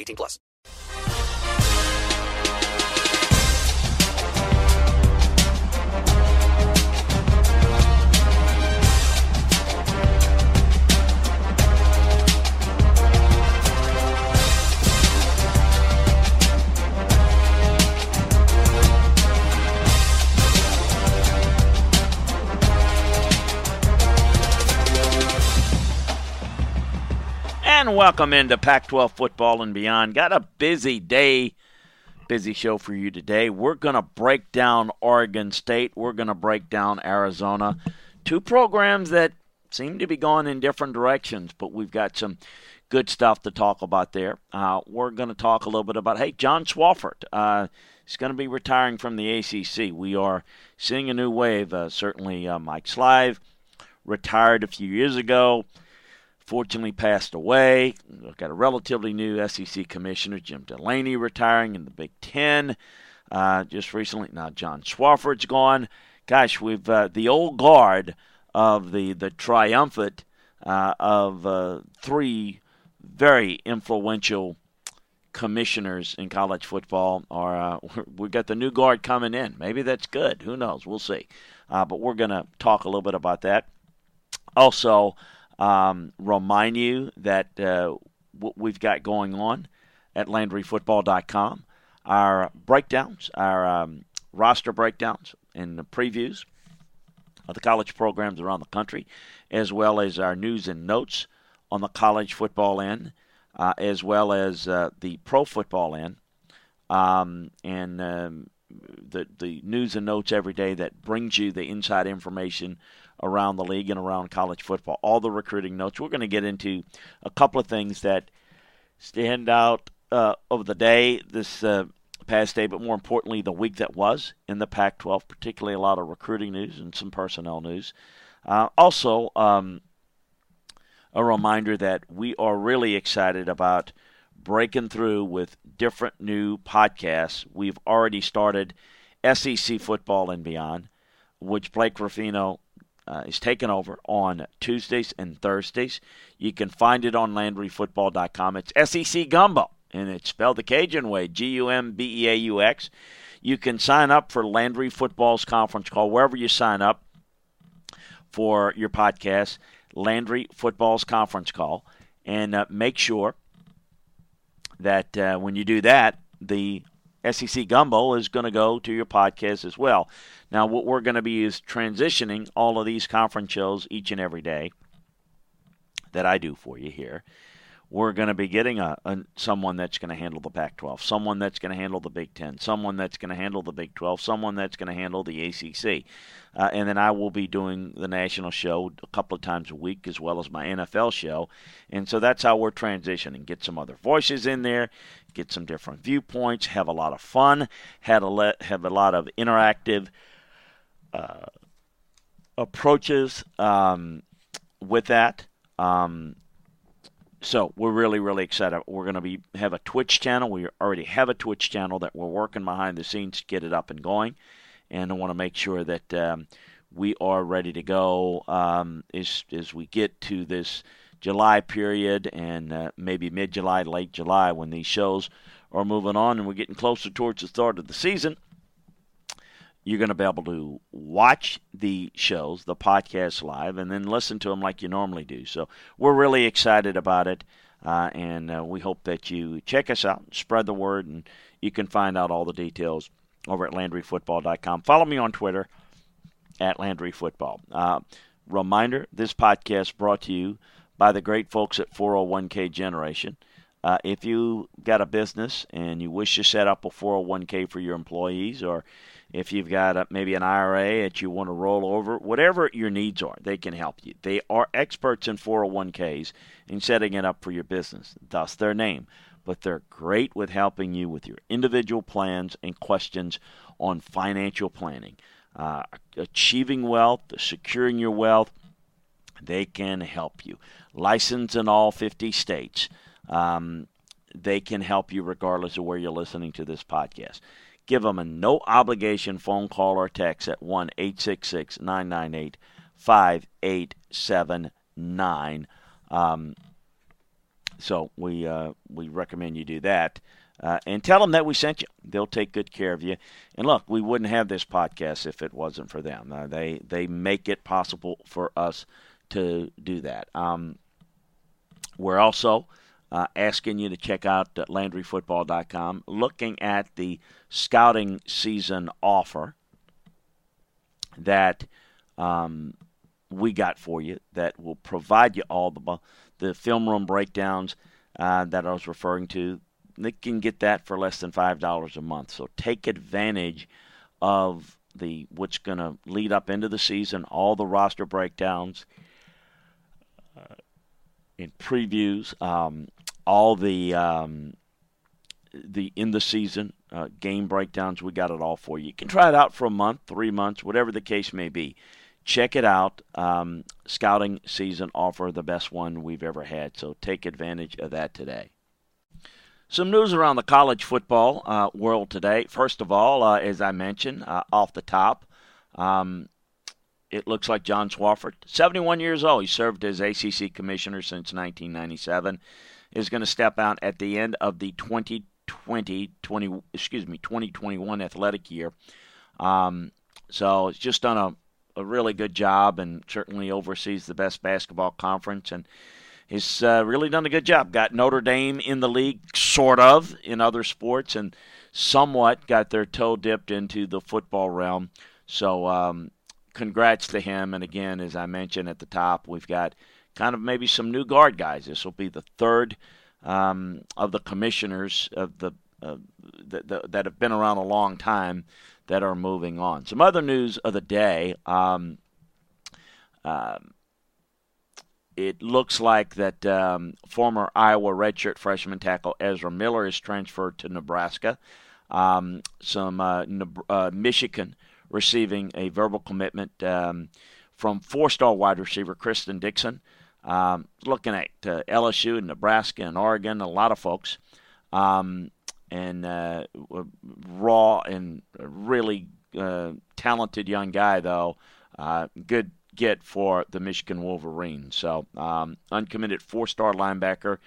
18 plus. And welcome into Pac 12 football and beyond. Got a busy day, busy show for you today. We're going to break down Oregon State, we're going to break down Arizona. Two programs that seem to be going in different directions, but we've got some good stuff to talk about there. Uh, we're going to talk a little bit about, hey, John Swofford. Uh, He's going to be retiring from the ACC. We are seeing a new wave. Uh, certainly, uh, Mike Slive retired a few years ago fortunately passed away. We've got a relatively new SEC commissioner, Jim Delany, retiring in the Big Ten uh, just recently. Now John Swofford's gone. Gosh, we've uh, the old guard of the the triumphant uh, of uh, three very influential commissioners in college football. Are uh, we've got the new guard coming in. Maybe that's good. Who knows? We'll see. Uh, but we're going to talk a little bit about that. Also. Um, remind you that uh, what we've got going on at LandryFootball.com, our breakdowns, our um, roster breakdowns and the previews of the college programs around the country, as well as our news and notes on the college football end, uh, as well as uh, the pro football end, um, and um, the the news and notes every day that brings you the inside information around the league and around college football. All the recruiting notes. We're going to get into a couple of things that stand out uh, of the day this uh, past day, but more importantly, the week that was in the Pac 12, particularly a lot of recruiting news and some personnel news. Uh, also, um, a reminder that we are really excited about breaking through with different new podcasts. We've already started SEC football and beyond, which Blake Ruffino uh, is taken over on Tuesdays and Thursdays. You can find it on LandryFootball.com. It's SEC Gumbo, and it's spelled the Cajun way G U M B E A U X. You can sign up for Landry Football's conference call wherever you sign up for your podcast, Landry Football's conference call, and uh, make sure that uh, when you do that, the SEC Gumbo is going to go to your podcast as well. Now, what we're going to be is transitioning all of these conference shows each and every day that I do for you here. We're going to be getting a, a someone that's going to handle the Pac-12, someone that's going to handle the Big Ten, someone that's going to handle the Big 12, someone that's going to handle the ACC, uh, and then I will be doing the national show a couple of times a week as well as my NFL show, and so that's how we're transitioning. Get some other voices in there, get some different viewpoints, have a lot of fun, had a have a lot of interactive uh, approaches um, with that. Um, so we're really really excited. We're going to be have a Twitch channel. We already have a Twitch channel that we're working behind the scenes to get it up and going, and I want to make sure that um, we are ready to go um, as as we get to this July period and uh, maybe mid July, late July when these shows are moving on and we're getting closer towards the start of the season. You're going to be able to watch the shows, the podcast live, and then listen to them like you normally do. So we're really excited about it. Uh, and uh, we hope that you check us out, spread the word, and you can find out all the details over at LandryFootball.com. Follow me on Twitter at LandryFootball. Uh, reminder this podcast brought to you by the great folks at 401k Generation. Uh, if you got a business and you wish to set up a 401k for your employees, or if you've got a, maybe an IRA that you want to roll over, whatever your needs are, they can help you. They are experts in 401ks and setting it up for your business, thus their name. But they're great with helping you with your individual plans and questions on financial planning, uh, achieving wealth, securing your wealth. They can help you. Licensed in all 50 states. Um, they can help you regardless of where you're listening to this podcast. Give them a no obligation phone call or text at 1 866 998 5879. Um, so we, uh, we recommend you do that. Uh, and tell them that we sent you. They'll take good care of you. And look, we wouldn't have this podcast if it wasn't for them. Uh, they they make it possible for us to do that. Um, we're also uh, asking you to check out LandryFootball.com, looking at the scouting season offer that um, we got for you that will provide you all the the film room breakdowns uh, that I was referring to. They can get that for less than five dollars a month. So take advantage of the what's going to lead up into the season, all the roster breakdowns, in previews, um, all the um, the in the season uh, game breakdowns. We got it all for you. You can try it out for a month, three months, whatever the case may be. Check it out. Um, scouting season offer, the best one we've ever had. So take advantage of that today. Some news around the college football uh, world today. First of all, uh, as I mentioned uh, off the top, um, it looks like John Swofford, 71 years old. He served as ACC commissioner since 1997 is going to step out at the end of the 2020 20 excuse me 2021 athletic year. Um, so it's just done a, a really good job and certainly oversees the best basketball conference and he's uh, really done a good job. Got Notre Dame in the league, sort of, in other sports, and somewhat got their toe dipped into the football realm. So, um, congrats to him. And again, as I mentioned at the top, we've got kind of maybe some new guard guys. This will be the third um, of the commissioners of the uh, that, that have been around a long time that are moving on. Some other news of the day. Um, uh, it looks like that um, former Iowa redshirt freshman tackle Ezra Miller is transferred to Nebraska. Um, some uh, uh, Michigan receiving a verbal commitment um, from four-star wide receiver Cristian Dixon. Um, looking at uh, LSU and Nebraska and Oregon, a lot of folks, um, and uh, raw and really uh, talented young guy though. Uh, good get for the Michigan Wolverines. So um, uncommitted four-star linebacker.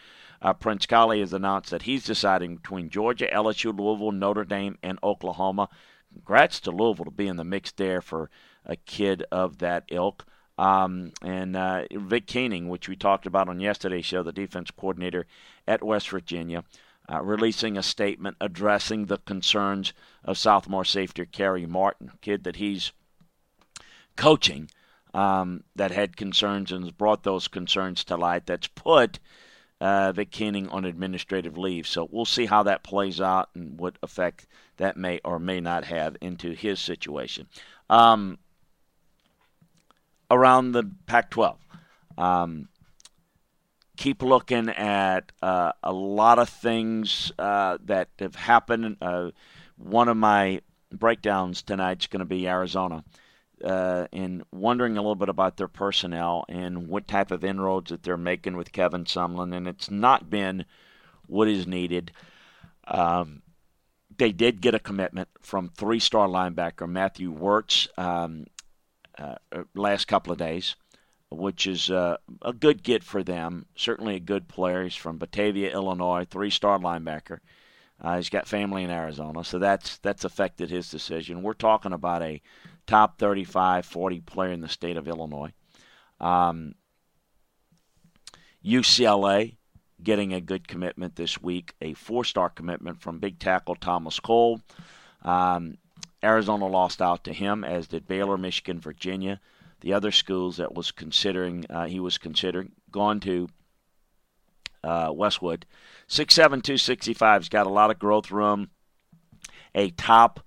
Uh, Prince Kollie has announced that he's deciding between Georgia, LSU, Louisville, Notre Dame, and Oklahoma. Congrats to Louisville to be in the mix there for a kid of that ilk. Um, and uh, Vic Koenning, which we talked about on yesterday's show, the defense coordinator at West Virginia, uh, releasing a statement addressing the concerns of sophomore safety Kerry Martin, kid that he's coaching um, that had concerns and has brought those concerns to light. That's put uh, Vic Koenning on administrative leave. So we'll see how that plays out and what effect that may or may not have into his situation. Um, around the Pac 12. Um, keep looking at uh, a lot of things uh, that have happened. Uh, one of my breakdowns tonight is going to be Arizona. Uh, and wondering a little bit about their personnel and what type of inroads that they're making with Kevin Sumlin, and it's not been what is needed. Um, they did get a commitment from three-star linebacker Matthew Wirtz. Um, uh, uh, last couple of days, which is uh, a good get for them. Certainly a good player. He's from Batavia, Illinois, three-star linebacker. Uh, he's got family in Arizona, so that's that's affected his decision. We're talking about a top 35, 40 player in the state of Illinois. Um, UCLA getting a good commitment this week, a four star commitment from big tackle Thomas Cole. Um, Arizona lost out to him, as did Baylor, Michigan, Virginia. The other schools that was considering uh, he was considering gone to uh, Westwood. 6'7", 265's got a lot of growth room. A top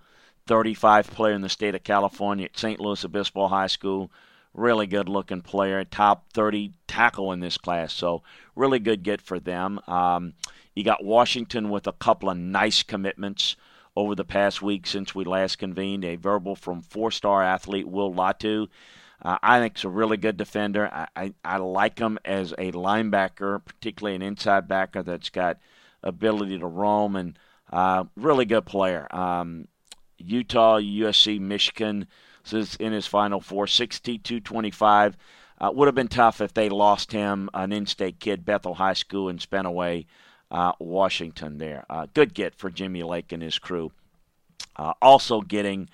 35 player in the state of California at St. Louis Obispo High School. Really good looking player, top 30 tackle in this class. So, really good get for them. Um, you got Washington with a couple of nice commitments over the past week since we last convened. A verbal from four star athlete Will Latu. Uh, I think he's a really good defender. I, I, I, like him as a linebacker, particularly an inside backer that's got ability to roam and uh, really good player. Um, Utah, USC, Michigan. This is in his final four, 62 25. Uh, would have been tough if they lost him, an in-state kid, Bethel High School, and spent away uh, Washington there. Uh, good get for Jimmy Lake and his crew. Uh, also getting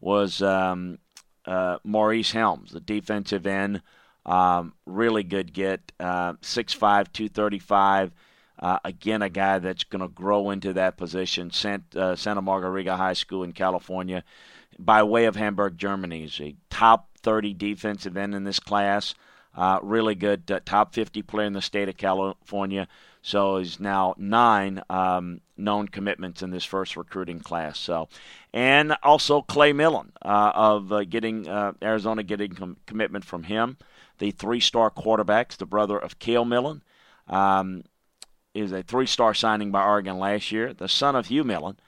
was um, uh, Maurice Heims, the defensive end. Um, really good get, uh, 6'5", 235. Uh, again, a guy that's going to grow into that position. Sent, uh, Santa Margarita High School in California, by way of Hamburg, Germany. He's a top 30 defensive end in this class. Uh, really good uh, top 50 player in the state of California. So he's now nine um, known commitments in this first recruiting class. So, and also Clay Millen uh, of uh, getting Arizona getting com- commitment from him, the three-star quarterbacks, the brother of Cale Millen. Um, is a three-star signing by Oregon last year, the son of Hugh Millen,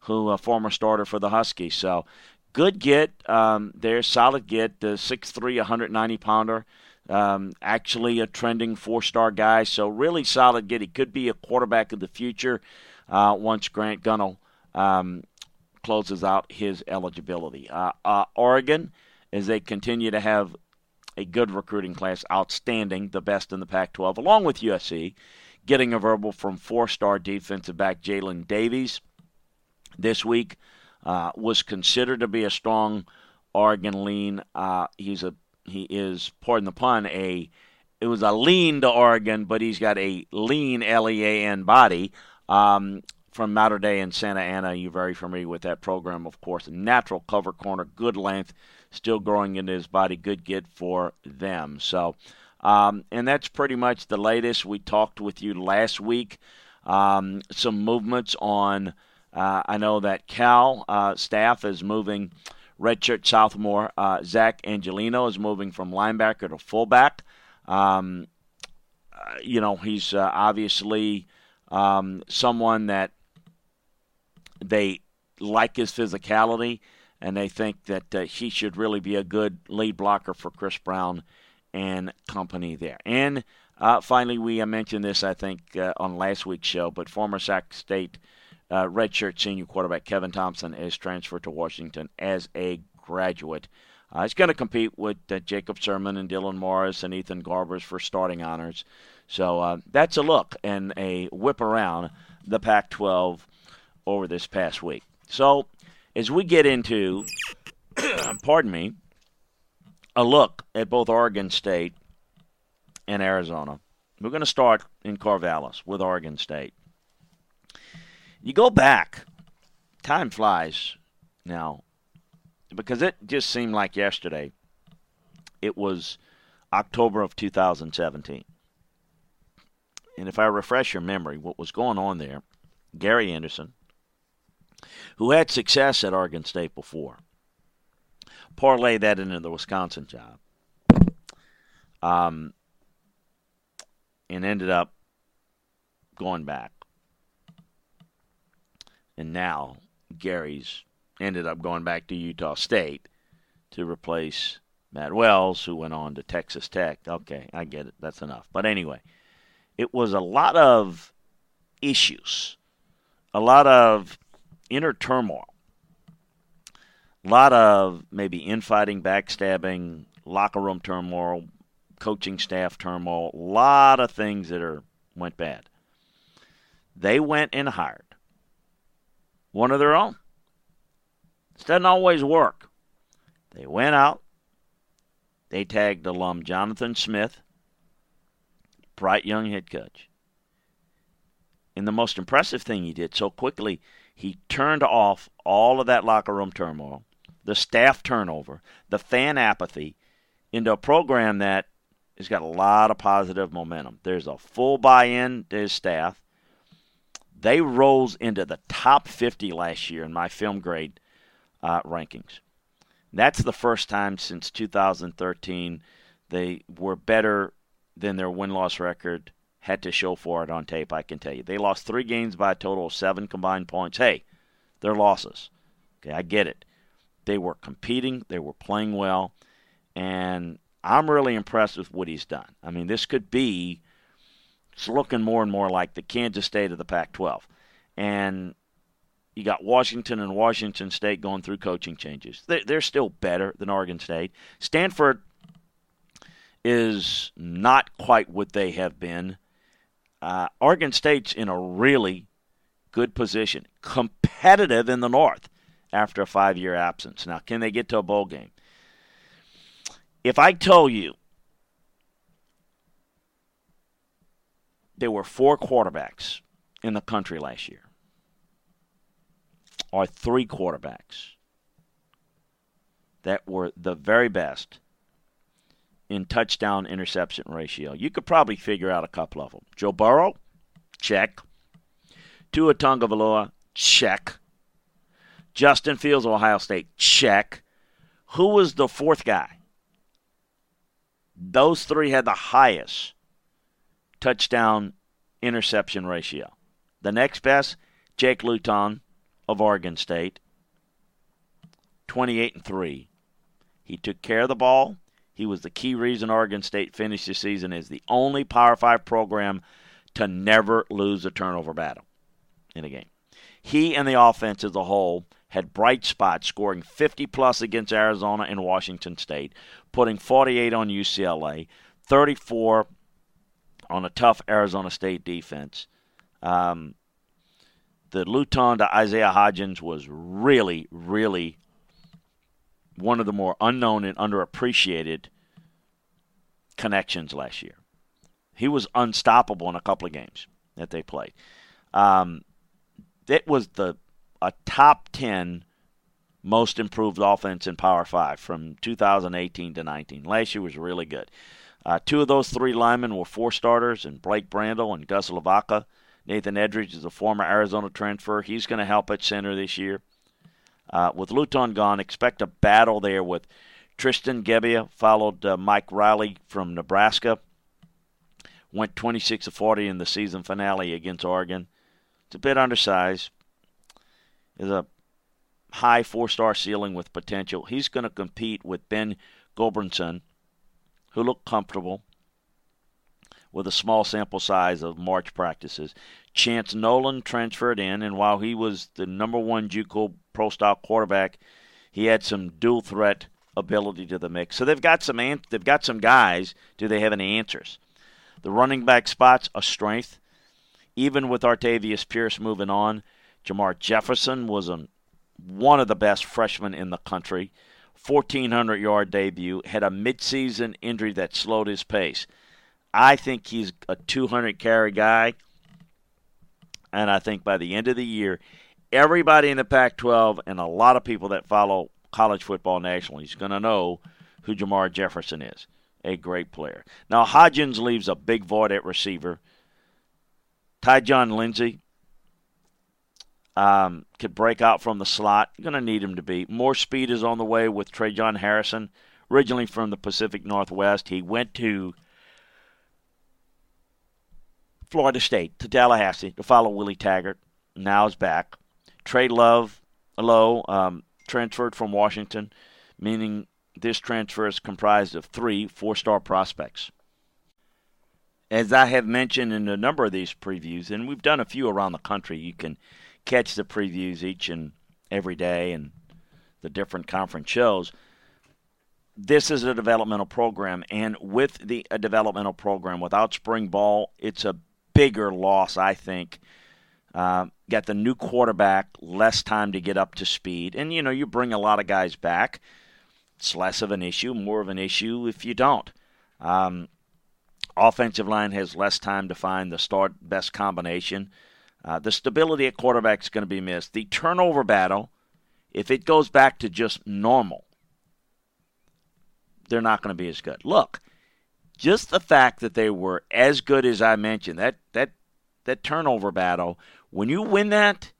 who a former starter for the Huskies. So good get um, there, solid get. The 6'3", 190 pounder um, actually, a trending four star guy, so really solid get. He could be a quarterback of the future uh, once Grant Gunnell um, closes out his eligibility. Uh, uh, Oregon, as they continue to have a good recruiting class, outstanding, the best in the Pac 12, along with USC, getting a verbal from four star defensive back Jalen Davies this week. Uh, was considered to be a strong Oregon lean. Uh, he's a he is, pardon the pun, a it was a lean to Oregon, but he's got a lean L E A N body. Um, from Mater Dei and Santa Ana, you're very familiar with that program, of course. Natural cover corner, good length, still growing into his body, good get for them. So, um, and that's pretty much the latest. We talked with you last week. Um, some movements on. Uh, I know that Cal uh, staff is moving redshirt sophomore uh, Zach Angelino is moving from linebacker to fullback. Um, uh, you know, he's uh, obviously um, someone that they like his physicality, and they think that uh, he should really be a good lead blocker for Chris Brown and company there. And uh, finally, we mentioned this, I think, uh, on last week's show, but former Sac State uh, redshirt senior quarterback Kevin Thompson is transferred to Washington as a graduate. Uh, he's going to compete with uh, Jacob Sirmon and Dylan Morris and Ethan Garbers for starting honors. So uh, that's a look and a whip around the Pac 12 over this past week. So as we get into, pardon me, a look at both Oregon State and Arizona, we're going to start in Corvallis with Oregon State. You go back, time flies now, because it just seemed like yesterday. It was October of 2017. And if I refresh your memory, what was going on there, Gary Anderson, who had success at Oregon State before, parlay that into the Wisconsin job, um, and ended up going back. And now Gary's ended up going back to Utah State to replace Matt Wells, who went on to Texas Tech. Okay, I get it. That's enough. But anyway, it was a lot of issues, a lot of inner turmoil, a lot of maybe infighting, backstabbing, locker room turmoil, coaching staff turmoil, a lot of things that are went bad. They went and hired one of their own. This doesn't always work. They went out, they tagged alum Jonathan Smith, bright young head coach. And the most impressive thing he did so quickly, he turned off all of that locker room turmoil, the staff turnover, the fan apathy into a program that has got a lot of positive momentum. There's a full buy in to his staff. They rose into the top 50 last year in my film grade uh, rankings. That's the first time since 2013 they were better than their win loss record had to show for it on tape, I can tell you. They lost three games by a total of seven combined points. Hey, they're losses. Okay, I get it. They were competing, they were playing well, and I'm really impressed with what he's done. I mean, this could be it's looking more and more like the Kansas State of the Pac 12. And you got Washington and Washington State going through coaching changes. They're still better than Oregon State. Stanford is not quite what they have been. Uh, Oregon State's in a really good position, competitive in the North after a five year absence. Now, can they get to a bowl game? If I tell you there were four quarterbacks in the country last year, or three quarterbacks that were the very best in touchdown interception ratio. You could probably figure out a couple of them. Joe Burrow, check. Tua Tagovailoa, check. Justin Fields, of Ohio State, check. Who was the fourth guy? Those three had the highest touchdown interception ratio. The next best, Jake Luton of Oregon State, 28 and 3. He took care of the ball. He was the key reason Oregon State finished the season as the only Power 5 program to never lose a turnover battle in a game. He and the offense as a whole had bright spots, scoring 50 plus against Arizona and Washington State, putting 48 on UCLA, 34 on a tough Arizona State defense. Um, the Luton to Isaiah Hodgins was really, really one of the more unknown and underappreciated connections last year. He was unstoppable in a couple of games that they played. Um, it was the a top ten most improved offense in Power Five from 2018 to 19. Last year was really good. Uh, two of those three linemen were four starters, and Blake Brandel and Gus Lavaka. Nathan Eldridge is a former Arizona transfer. He's going to help at center this year. Uh, with Luton gone, expect a battle there with Tristan Gebbia, followed uh, Mike Riley from Nebraska. Went 26 to 40 in the season finale against Oregon. It's a bit undersized. Is a high four-star ceiling with potential. He's going to compete with Ben Gulbranson, who looked comfortable with a small sample size of March practices. Chance Nolan transferred in, and while he was the number one JUCO pro style quarterback, he had some dual threat ability to the mix. So they've got some an- they've got some guys. Do they have any answers? The running back spots a strength. Even with Artavius Pierce moving on, Jermar Jefferson was a, one of the best freshmen in the country. 1,400 yard debut, had a midseason injury that slowed his pace. I think he's a 200 carry guy. And I think by the end of the year, everybody in the Pac 12 and a lot of people that follow college football nationally is going to know who Jamar Jefferson is. A great player. Now, Hodgins leaves a big void at receiver. Tyjon Lindsey um, could break out from the slot. You're going to need him to be. More speed is on the way with Trajan Harrison, originally from the Pacific Northwest. He went to Florida State, to Tallahassee, to follow Willie Taggart. Now is back. Trey Love, Lowe, um, transferred from Washington, meaning this transfer is comprised of three four star prospects. As I have mentioned in a number of these previews, and we've done a few around the country, you can catch the previews each and every day and the different conference shows. This is a developmental program, and with the a developmental program, without spring ball, it's a bigger loss, I think, uh, got the new quarterback, less time to get up to speed. And, you know, you bring a lot of guys back. It's less of an issue, more of an issue if you don't. Um, offensive line has less time to find the start best combination. Uh, the stability at quarterback is going to be missed. The turnover battle, if it goes back to just normal, they're not going to be as good. Look, just the fact that they were as good as I mentioned, that that that turnover battle, when you win that,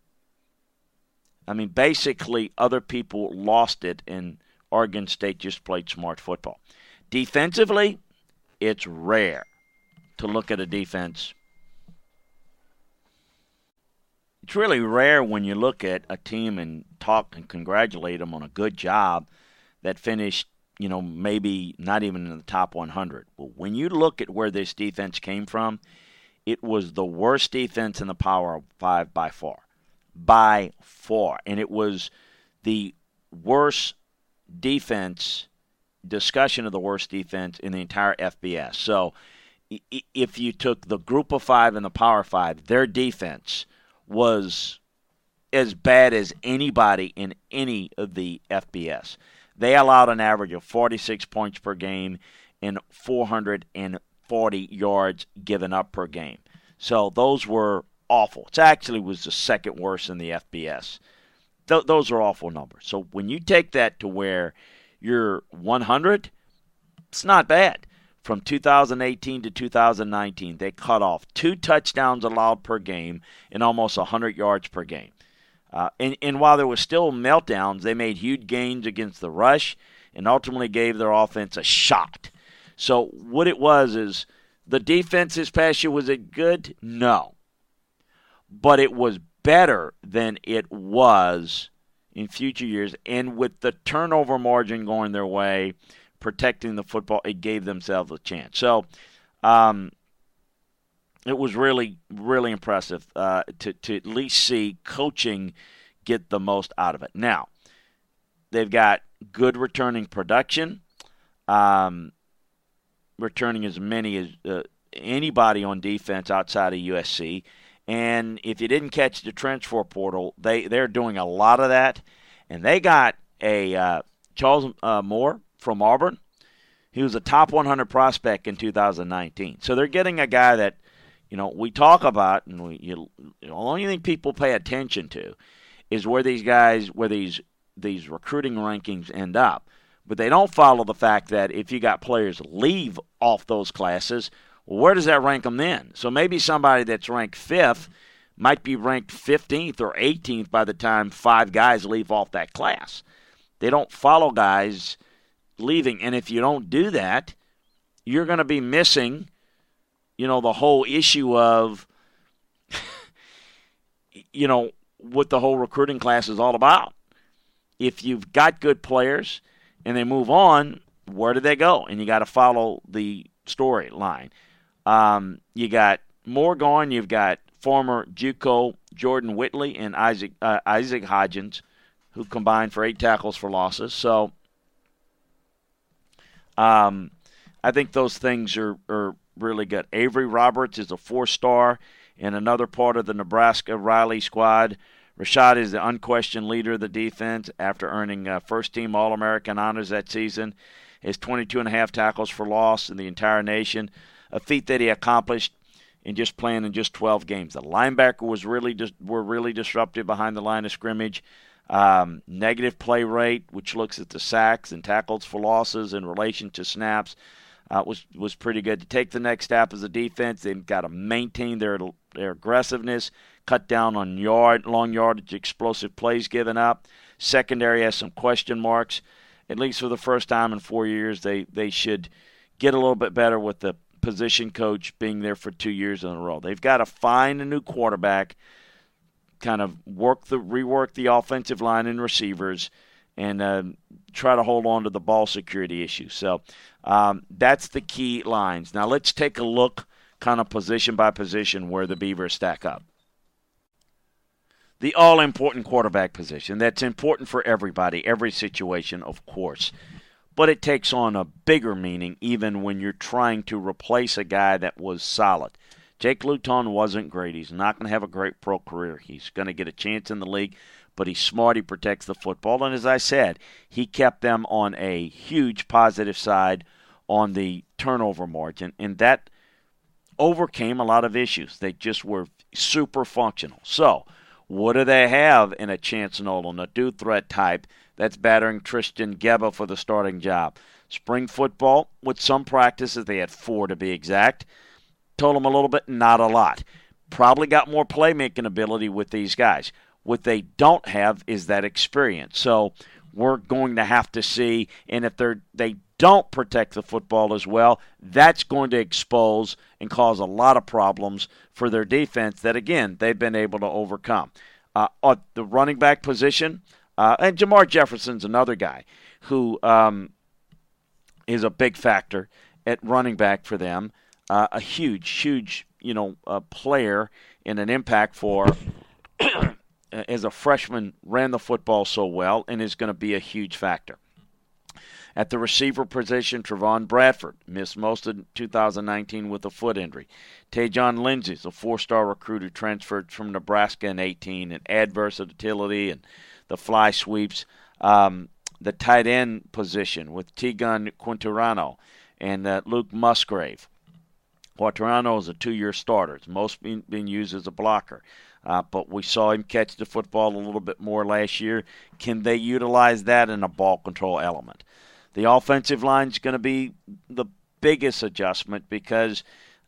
I mean basically other people lost it and Oregon State just played smart football. Defensively, it's rare to look at a defense. It's really rare when you look at a team and talk and congratulate them on a good job that finished you know, maybe not even in the top 100. But when you look at where this defense came from, it was the worst defense in the Power Five by far. By far. And it was the worst defense, discussion of the worst defense in the entire FBS. So if you took the group of five and the Power Five, their defense was as bad as anybody in any of the FBS. They allowed an average of 46 points per game and 440 yards given up per game. So those were awful. It actually was the second worst in the FBS. Th- those are awful numbers. So when you take that to where you're 100, it's not bad. From 2018 to 2019, they cut off two touchdowns allowed per game and almost 100 yards per game. Uh, and, and while there was still meltdowns, they made huge gains against the rush and ultimately gave their offense a shot. So what it was is the defense this past year was it good? No, but it was better than it was in future years. And with the turnover margin going their way, protecting the football, it gave themselves a chance. So. Um, it was really, really impressive uh, to, to at least see coaching get the most out of it. Now, they've got good returning production, um, returning as many as uh, anybody on defense outside of USC. And if you didn't catch the transfer portal, they, they're doing a lot of that. And they got a uh, Charles uh, Moore from Auburn. He was a top 100 prospect in 2019. So they're getting a guy that you know, we talk about, and we, you, the only thing people pay attention to is where these guys, where these these recruiting rankings end up. But they don't follow the fact that if you got players leave off those classes, well, where does that rank them then? So maybe somebody that's ranked fifth might be ranked 15th or 18th by the time five guys leave off that class. They don't follow guys leaving. And if you don't do that, you're going to be missing you know, the whole issue of, you know, what the whole recruiting class is all about. If you've got good players and they move on, where do they go? And you got to follow the storyline. Um, you got more gone. You've got former JUCO Jordan Whitley and Isaac uh, Isaac Hodgins, who combined for eight tackles for losses. So, um, I think those things are, are really good. Avery Roberts is a four star in another part of the Nebraska Riley squad. Rashed is the unquestioned leader of the defense after earning uh, first team All American honors that season. His 22 and a half tackles for loss in the entire nation, a feat that he accomplished in just playing in just 12 games. The linebacker was really dis- were really disruptive behind the line of scrimmage. Um, negative play rate, which looks at the sacks and tackles for losses in relation to snaps uh, was was pretty good. To take the next step as a defense, they've got to maintain their their aggressiveness, cut down on yard long yardage, explosive plays given up. Secondary has some question marks. At least for the first time in four years, they they should get a little bit better with the position coach being there for two years in a row. They've got to find a new quarterback, kind of work the rework the offensive line and receivers and uh, try to hold on to the ball security issue. So um, that's the key lines. Now let's take a look, kind of position by position, where the Beavers stack up. The all important quarterback position. That's important for everybody, every situation, of course. But it takes on a bigger meaning even when you're trying to replace a guy that was solid. Jake Luton wasn't great. He's not going to have a great pro career. He's going to get a chance in the league but he's smart. He protects the football. And as I said, he kept them on a huge positive side on the turnover margin. And that overcame a lot of issues. They just were super functional. So, what do they have in a Chance Nolan, a do threat type that's battering Tristan Gebbia for the starting job? Spring football, with some practices, they had four to be exact. Told them a little bit, not a lot. Probably got more playmaking ability with these guys. What they don't have is that experience. So we're going to have to see, and if they're they don't protect the football as well, that's going to expose and cause a lot of problems for their defense that, again, they've been able to overcome. Uh, the running back position, uh, and Jamar Jefferson's another guy who um, is a big factor at running back for them. Uh, a huge, huge, you know, uh, player in an impact for. as a freshman, ran the football so well and is going to be a huge factor. At the receiver position, Trevon Bradford missed most of 2019 with a foot injury. Tyjon Lindsey is a four-star recruit who transferred from Nebraska in 18 and add versatility and the fly sweeps. Um, the tight end position with Teagan Quitoriano and uh, Luke Musgrave. Quitoriano is a two-year starter. It's most being, being used as a blocker. Uh, but we saw him catch the football a little bit more last year. Can they utilize that in a ball control element? The offensive line is going to be the biggest adjustment because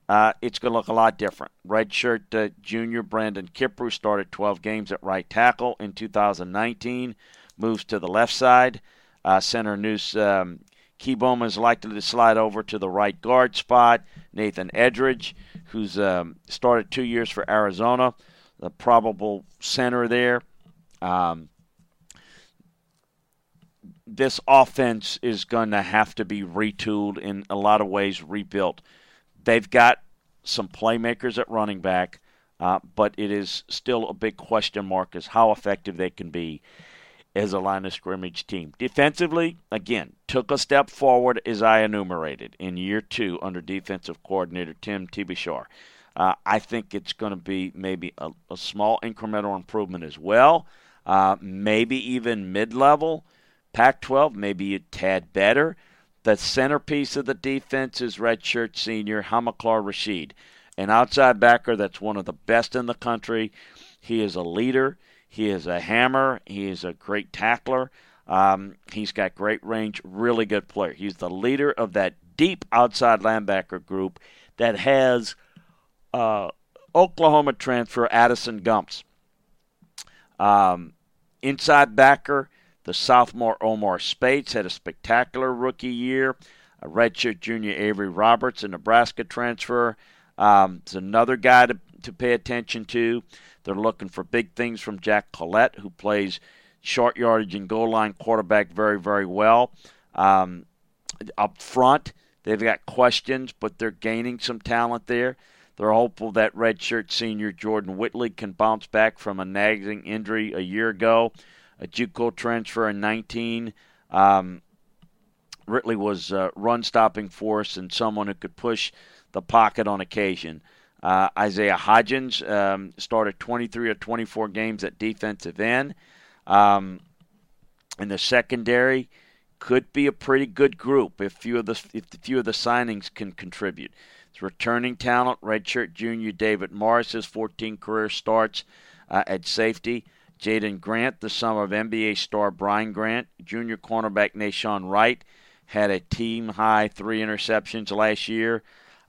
uh, it's going to look a lot different. Redshirt uh, junior Brandon Kiprou started 12 games at right tackle in 2019, moves to the left side. Uh, center Nous um, Kieboom is likely to slide over to the right guard spot. Nathan Eldridge, who's um, started two years for Arizona, the probable center there. Um, this offense is going to have to be retooled in a lot of ways, rebuilt. They've got some playmakers at running back, uh, but it is still a big question mark as how effective they can be as a line of scrimmage team. Defensively, again, took a step forward as I enumerated in year two under defensive coordinator Tim Tibesar. Uh, I think it's going to be maybe a, a, small incremental improvement as well, uh, maybe even mid level. Pac 12, maybe a tad better. The centerpiece of the defense is redshirt senior Hamilcar Rashed, an outside backer that's one of the best in the country. He is a leader. He is a hammer. He is a great tackler. Um, he's got great range, really good player. He's the leader of that deep outside linebacker group that has uh, Oklahoma transfer Addison Gumbs. Um, inside backer, the sophomore Omar Speights had a spectacular rookie year. A redshirt junior Avery Roberts, a Nebraska transfer, um, another guy to, to pay attention to. They're looking for big things from Jack Colletto, who plays short yardage and goal line quarterback very, very well. Um, up front, they've got questions, but they're gaining some talent there. They're hopeful that redshirt senior Jordan Whitley can bounce back from a nagging injury a year ago a JUCO transfer in 19. Um, was a run stopping force and someone who could push the pocket on occasion. Uh, Isaiah Hodgins um, started 23 or 24 games at defensive end. Um, in the secondary, could be a pretty good group if few of the if a few of the signings can contribute. It's returning talent, redshirt junior David Morris has 14 career starts uh, at safety. Jaden Grant, the son of NBA star Brian Grant, junior cornerback Nahshon Wright, had a team high three interceptions last year.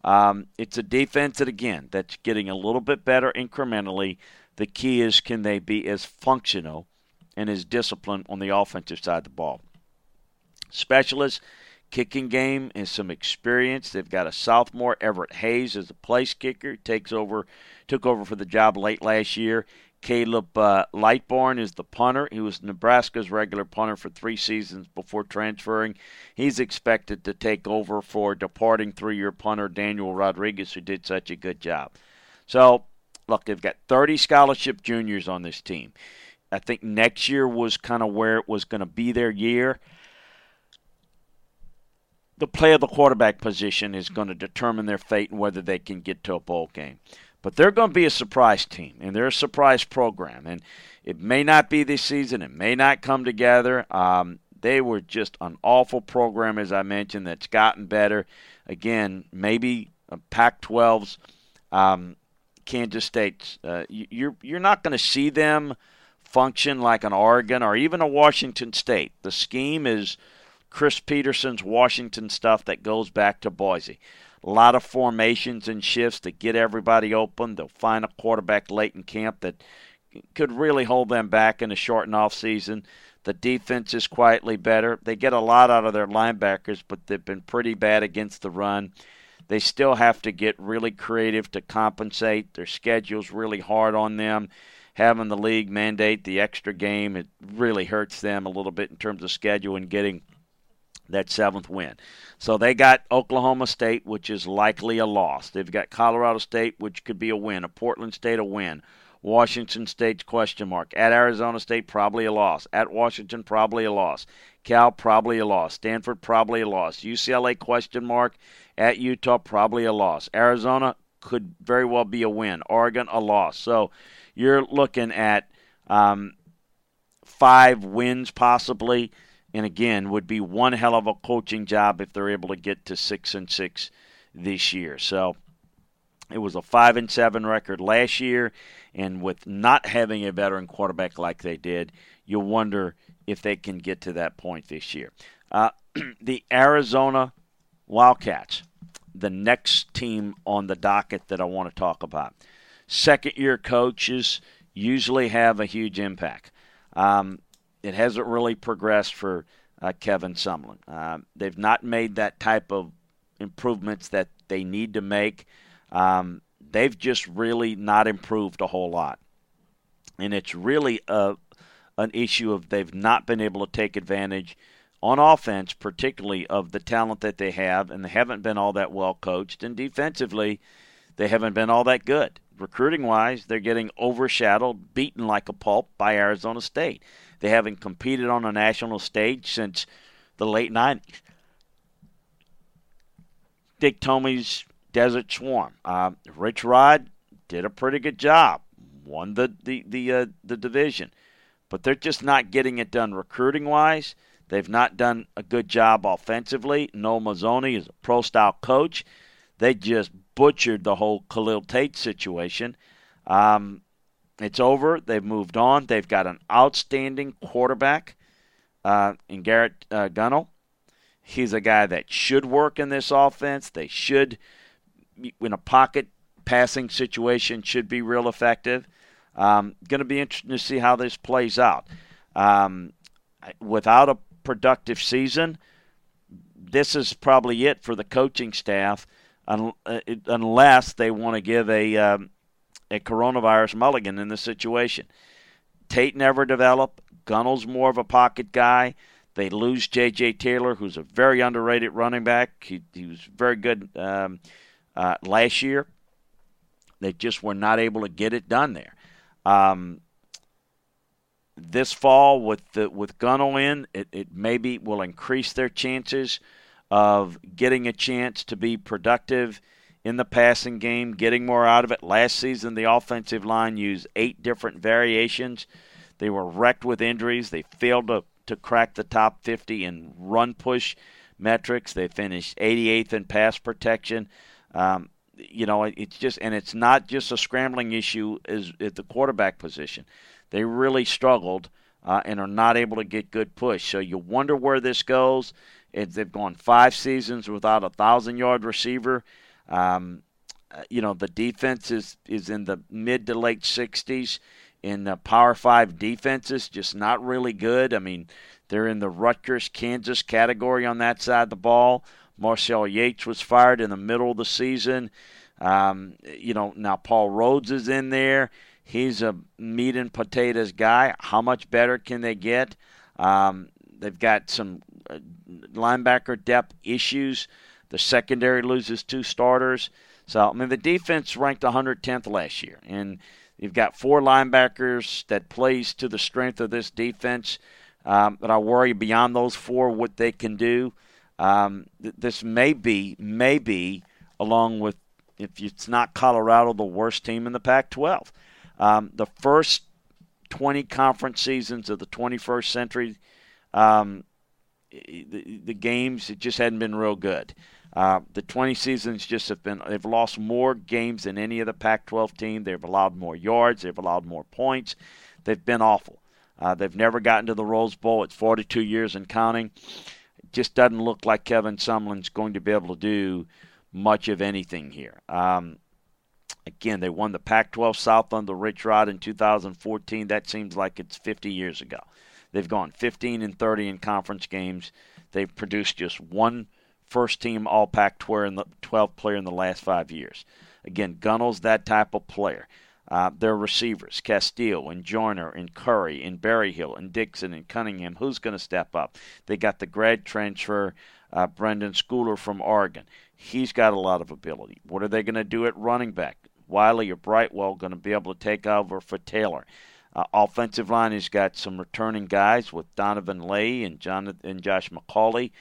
Um, it's a defense that, again, that's getting a little bit better incrementally. The key is can they be as functional and as disciplined on the offensive side of the ball? Specialists, kicking game and some experience. They've got a sophomore Everett Hayes as a place kicker. Takes over, took over for the job late last year. Caleb uh, Lightbourn is the punter. He was Nebraska's regular punter for three seasons before transferring. He's expected to take over for departing three year punter Daniel Rodriguez, who did such a good job. So, look, they've got 30 scholarship juniors on this team. I think next year was kind of where it was going to be their year. The play of the quarterback position is going to determine their fate and whether they can get to a bowl game. But they're going to be a surprise team, and they're a surprise program. And it may not be this season, it may not come together. Um, they were just an awful program, as I mentioned, that's gotten better. Again, maybe Pac 12's um, Kansas State. Uh, you're you're not going to see them function like an Oregon or even a Washington State. The scheme is Chris Petersen's Washington stuff that goes back to Boise. A lot of formations and shifts to get everybody open. They'll find a quarterback late in camp that could really hold them back in a shortened off season. The defense is quietly better. They get a lot out of their linebackers, but they've been pretty bad against the run. They still have to get really creative to compensate. Their schedule's really hard on them. Having the league mandate the extra game, it really hurts them a little bit in terms of schedule and getting that seventh win. So they got Oklahoma State, which is likely a loss. They've got Colorado State, which could be a win. A Portland State, a win. Washington State's question mark. At Arizona State, probably a loss. At Washington, probably a loss. Cal, probably a loss. Stanford, probably a loss. UCLA, question mark. At Utah, probably a loss. Arizona could very well be a win. Oregon, a loss. So you're looking at um, five wins possibly and again would be one hell of a coaching job if they're able to get to six and six this year. So it was a five and seven record last year, and with not having a veteran quarterback like they did, you wonder if they can get to that point this year. Uh, the Arizona Wildcats, the next team on the docket that I want to talk about. Second year coaches usually have a huge impact. Um, it hasn't really progressed for uh, Kevin Sumlin. Uh, they've not made that type of improvements that they need to make. Um, they've just really not improved a whole lot. And it's really a, an issue of they've not been able to take advantage on offense, particularly of the talent that they have, and they haven't been all that well coached. And defensively, they haven't been all that good. Recruiting wise, they're getting overshadowed, beaten like a pulp by Arizona State. They haven't competed on a national stage since the late 90s. Dick Tomey's Desert Swarm. Uh, Rich Rod did a pretty good job, won the the the uh, the division, but they're just not getting it done recruiting wise. They've not done a good job offensively. Noel Mazzone is a pro style coach. They just butchered the whole Khalil Tate situation. Um, it's over. They've moved on. They've got an outstanding quarterback uh, in Garrett uh, Gunnell. He's a guy that should work in this offense. They should, in a pocket passing situation, should be real effective. Um, Going to be interesting to see how this plays out. Um, without a productive season, this is probably it for the coaching staff, uh, unless they want to give a um, a coronavirus mulligan in this situation. Tate never developed. Gunnell's more of a pocket guy. They lose J.J. Taylor, who's a very underrated running back. He, he was very good um, uh, last year. They just were not able to get it done there. Um, this fall, with the, with Gunnell in, it, it maybe will increase their chances of getting a chance to be productive in the passing game, getting more out of it. Last season, the offensive line used eight different variations. They were wrecked with injuries. They failed to, to crack the top 50 in run push metrics. They finished 88th in pass protection. Um, you know, it's just, and it's not just a scrambling issue as at the quarterback position. They really struggled uh, and are not able to get good push. So you wonder where this goes. If they've gone five seasons without a thousand yard receiver. Um, uh, you know, the defense is, is in the mid to late 60s. In the Power 5 defenses, just not really good. I mean, they're in the Rutgers, Kansas category on that side of the ball. Marcel Yates was fired in the middle of the season. Um, you know, now Paul Rhoads is in there. He's a meat and potatoes guy. How much better can they get? Um, they've got some uh, linebacker depth issues. The secondary loses two starters. So, I mean, the defense ranked 110th last year. And you've got four linebackers that plays to the strength of this defense. Um, but I worry beyond those four what they can do. Um, th- this may be, may be, along with, if it's not Colorado, the worst team in the Pac 12. Um, the first 20 conference seasons of the 21st century, um, the, the, games, it just hadn't been real good. Uh, the 20 seasons just have been, they've lost more games than any of the Pac 12 team. They've allowed more yards, they've allowed more points. They've been awful. Uh, they've never gotten to the Rose Bowl. It's 42 years and counting. It just doesn't look like Kevin Sumlin's going to be able to do much of anything here. Um, again, they won the Pac 12 South under Rich Rod in 2014. That seems like it's 50 years ago. They've gone 15 and 30 in conference games. They've produced just one first team All Pac 12 player in the last five years. Again, Gunnell's that type of player. Uh, their receivers, Casteel and Joiner and Curry and Berryhill and Dixon and Cunningham. Who's going to step up? They got the grad transfer, uh, Brenden Schooler from Oregon. He's got a lot of ability. What are they going to do at running back? Wiley or Brightwell going to be able to take over for Taylor. Uh, offensive line he's got some returning guys with Donovan Lay and Jonathan and Josh McCauley.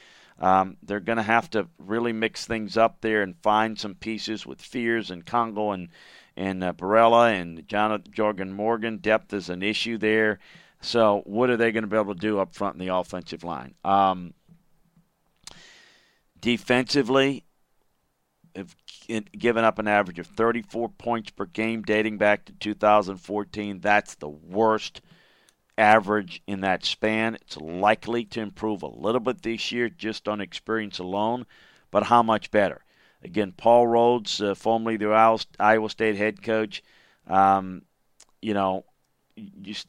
Um, they're going to have to really mix things up there and find some pieces with Fears and Congo and and uh, Barella and Jonathan Jorgen Morgan. Depth is an issue there. So what are they going to be able to do up front in the offensive line? Um, defensively, have given up an average of 34 points per game dating back to 2014. That's the worst average in that span. It's likely to improve a little bit this year just on experience alone, but how much better? Again, Paul Rhoads, uh, formerly the Iowa State head coach, um, you know,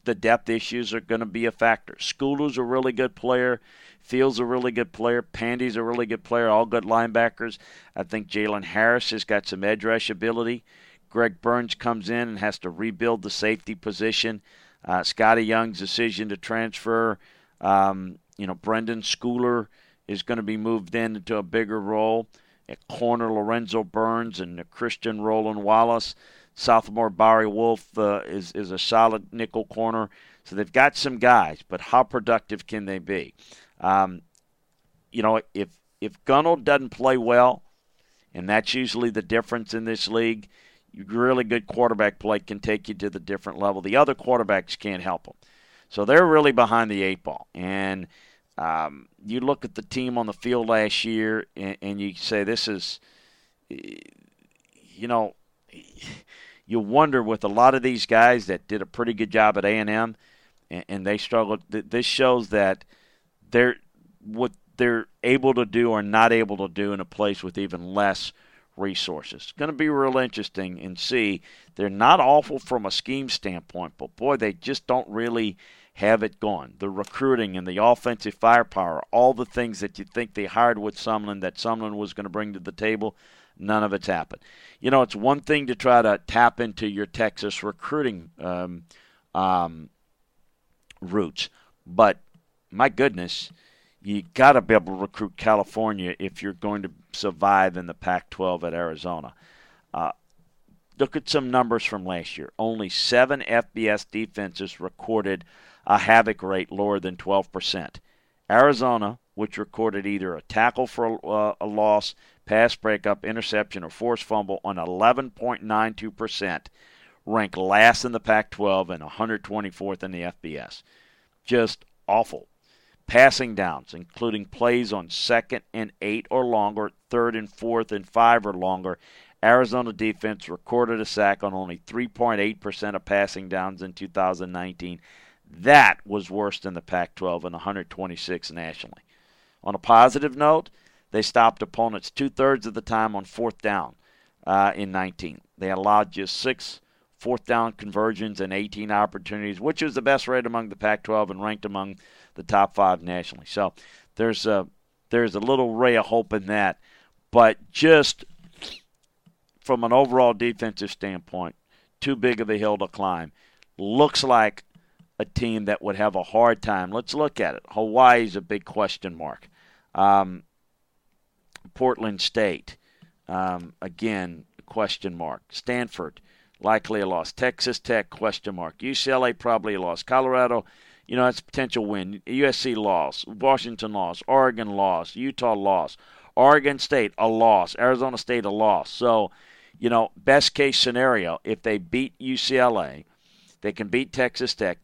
the depth issues are going to be a factor. Schooler's a really good player. Fields a really good player. Pandy's a really good player. All good linebackers. I think Jalen Harris has got some edge rush ability. Greg Burns comes in and has to rebuild the safety position. Uh, Scotty Young's decision to transfer, um, you know, Brenden Schooler is going to be moved in into a bigger role. At corner, Lorenzo Burns and Christian Roland Wallace. Sophomore Barry Wolf uh, is, is a solid nickel corner. So they've got some guys, but how productive can they be? Um, you know, if if Gunnell doesn't play well, and that's usually the difference in this league, really good quarterback play can take you to the different level. The other quarterbacks can't help them. So they're really behind the eight ball. And um, you look at the team on the field last year and, and you say, this is, you know, you wonder with a lot of these guys that did a pretty good job at A&M and, and they struggled. This shows that they're what they're able to do or not able to do in a place with even less – resources. It's going to be real interesting and see. They're not awful from a scheme standpoint, but boy, they just don't really have it going. The recruiting and the offensive firepower, all the things that you think they hired with Sumlin that Sumlin was going to bring to the table, none of it's happened. You know, it's one thing to try to tap into your Texas recruiting um, um, roots, but my goodness – you got to be able to recruit California if you're going to survive in the Pac 12 at Arizona. Uh, look at some numbers from last year. Only seven FBS defenses recorded a havoc rate lower than 12%. Arizona, which recorded either a tackle for uh, a loss, pass breakup, interception, or forced fumble on 11.92%, ranked last in the Pac 12 and 124th in the FBS. Just awful passing downs, including plays on second and eight or longer, third and fourth and five or longer. Arizona defense recorded a sack on only 3.8% of passing downs in 2019. That was worse than the Pac 12 and 126 nationally. On a positive note, they stopped opponents two thirds of the time on fourth down uh, in 19. They allowed just six fourth down conversions and 18 opportunities, which is the best rate among the Pac 12 and ranked among the top five nationally. So there's a there's a little ray of hope in that, but just from an overall defensive standpoint, too big of a hill to climb. Looks like a team that would have a hard time. Let's look at it. Hawaii's a big question mark. Um, Portland State, um, again, question mark. Stanford, likely a loss. Texas Tech, question mark. UCLA, probably a loss. Colorado, you know, that's potential win. USC loss, Washington loss, Oregon loss, Utah loss, Oregon State a loss, Arizona State a loss. So, you know, best case scenario, if they beat UCLA, they can beat Texas Tech,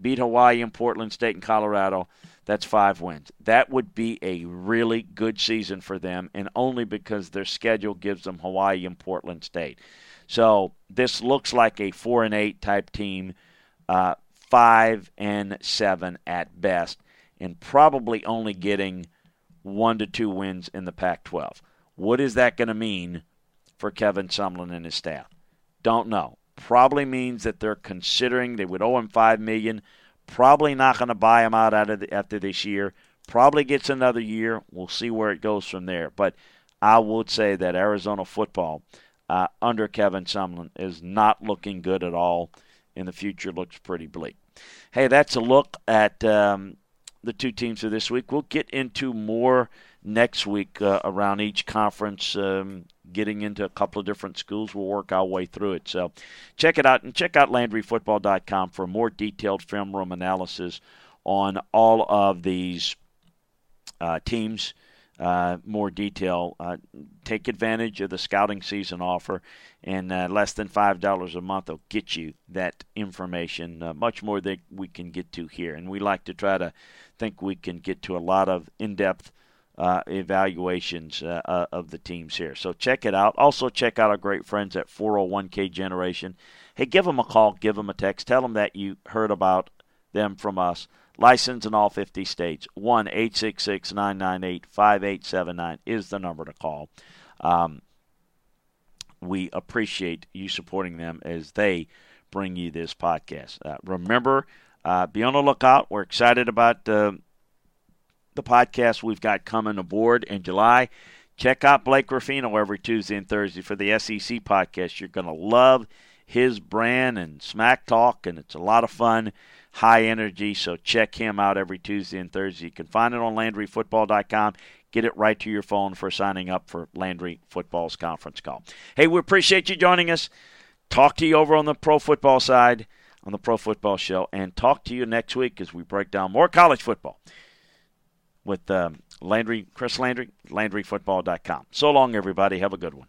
beat Hawaii and Portland State and Colorado. That's five wins. That would be a really good season for them, and only because their schedule gives them Hawaii and Portland State. So this looks like a four and eight type team, uh, five and seven at best, and probably only getting one to two wins in the Pac-12. What is that going to mean for Kevin Sumlin and his staff? Don't know. Probably means that they're considering they would owe him five million Probably not going to buy him out the, after this year. Probably gets another year. We'll see where it goes from there. But I would say that Arizona football uh, under Kevin Sumlin is not looking good at all, and the future looks pretty bleak. Hey, that's a look at um, the two teams for this week. We'll get into more next week uh, around each conference, um, getting into a couple of different schools. We'll work our way through it. So check it out and check out LandryFootball.com for more detailed film room analysis on all of these uh, teams. Uh, more detail. Uh, take advantage of the scouting season offer, and uh, less than five dollars a month will get you that information. Uh, much more than we can get to here, and we like to try to think we can get to a lot of in-depth uh, evaluations uh, of the teams here. So check it out. Also, check out our great friends at 401k Generation. Hey, give them a call, give them a text, tell them that you heard about them from us. License in all 50 states. 1 866 998 5879 is the number to call. Um, we appreciate you supporting them as they bring you this podcast. Uh, remember, uh, be on the lookout. We're excited about uh, the podcast we've got coming aboard in July. Check out Blake Ruffino every Tuesday and Thursday for the SEC podcast. You're going to love his brand and smack talk, and it's a lot of fun, high energy. So check him out every Tuesday and Thursday. You can find it on LandryFootball.com. Get it right to your phone for signing up for Landry Football's conference call. Hey, we appreciate you joining us. Talk to you over on the pro football side on the Pro Football Show, and talk to you next week as we break down more college football with um, Landry, Chris Landry, LandryFootball.com. So long, everybody. Have a good one.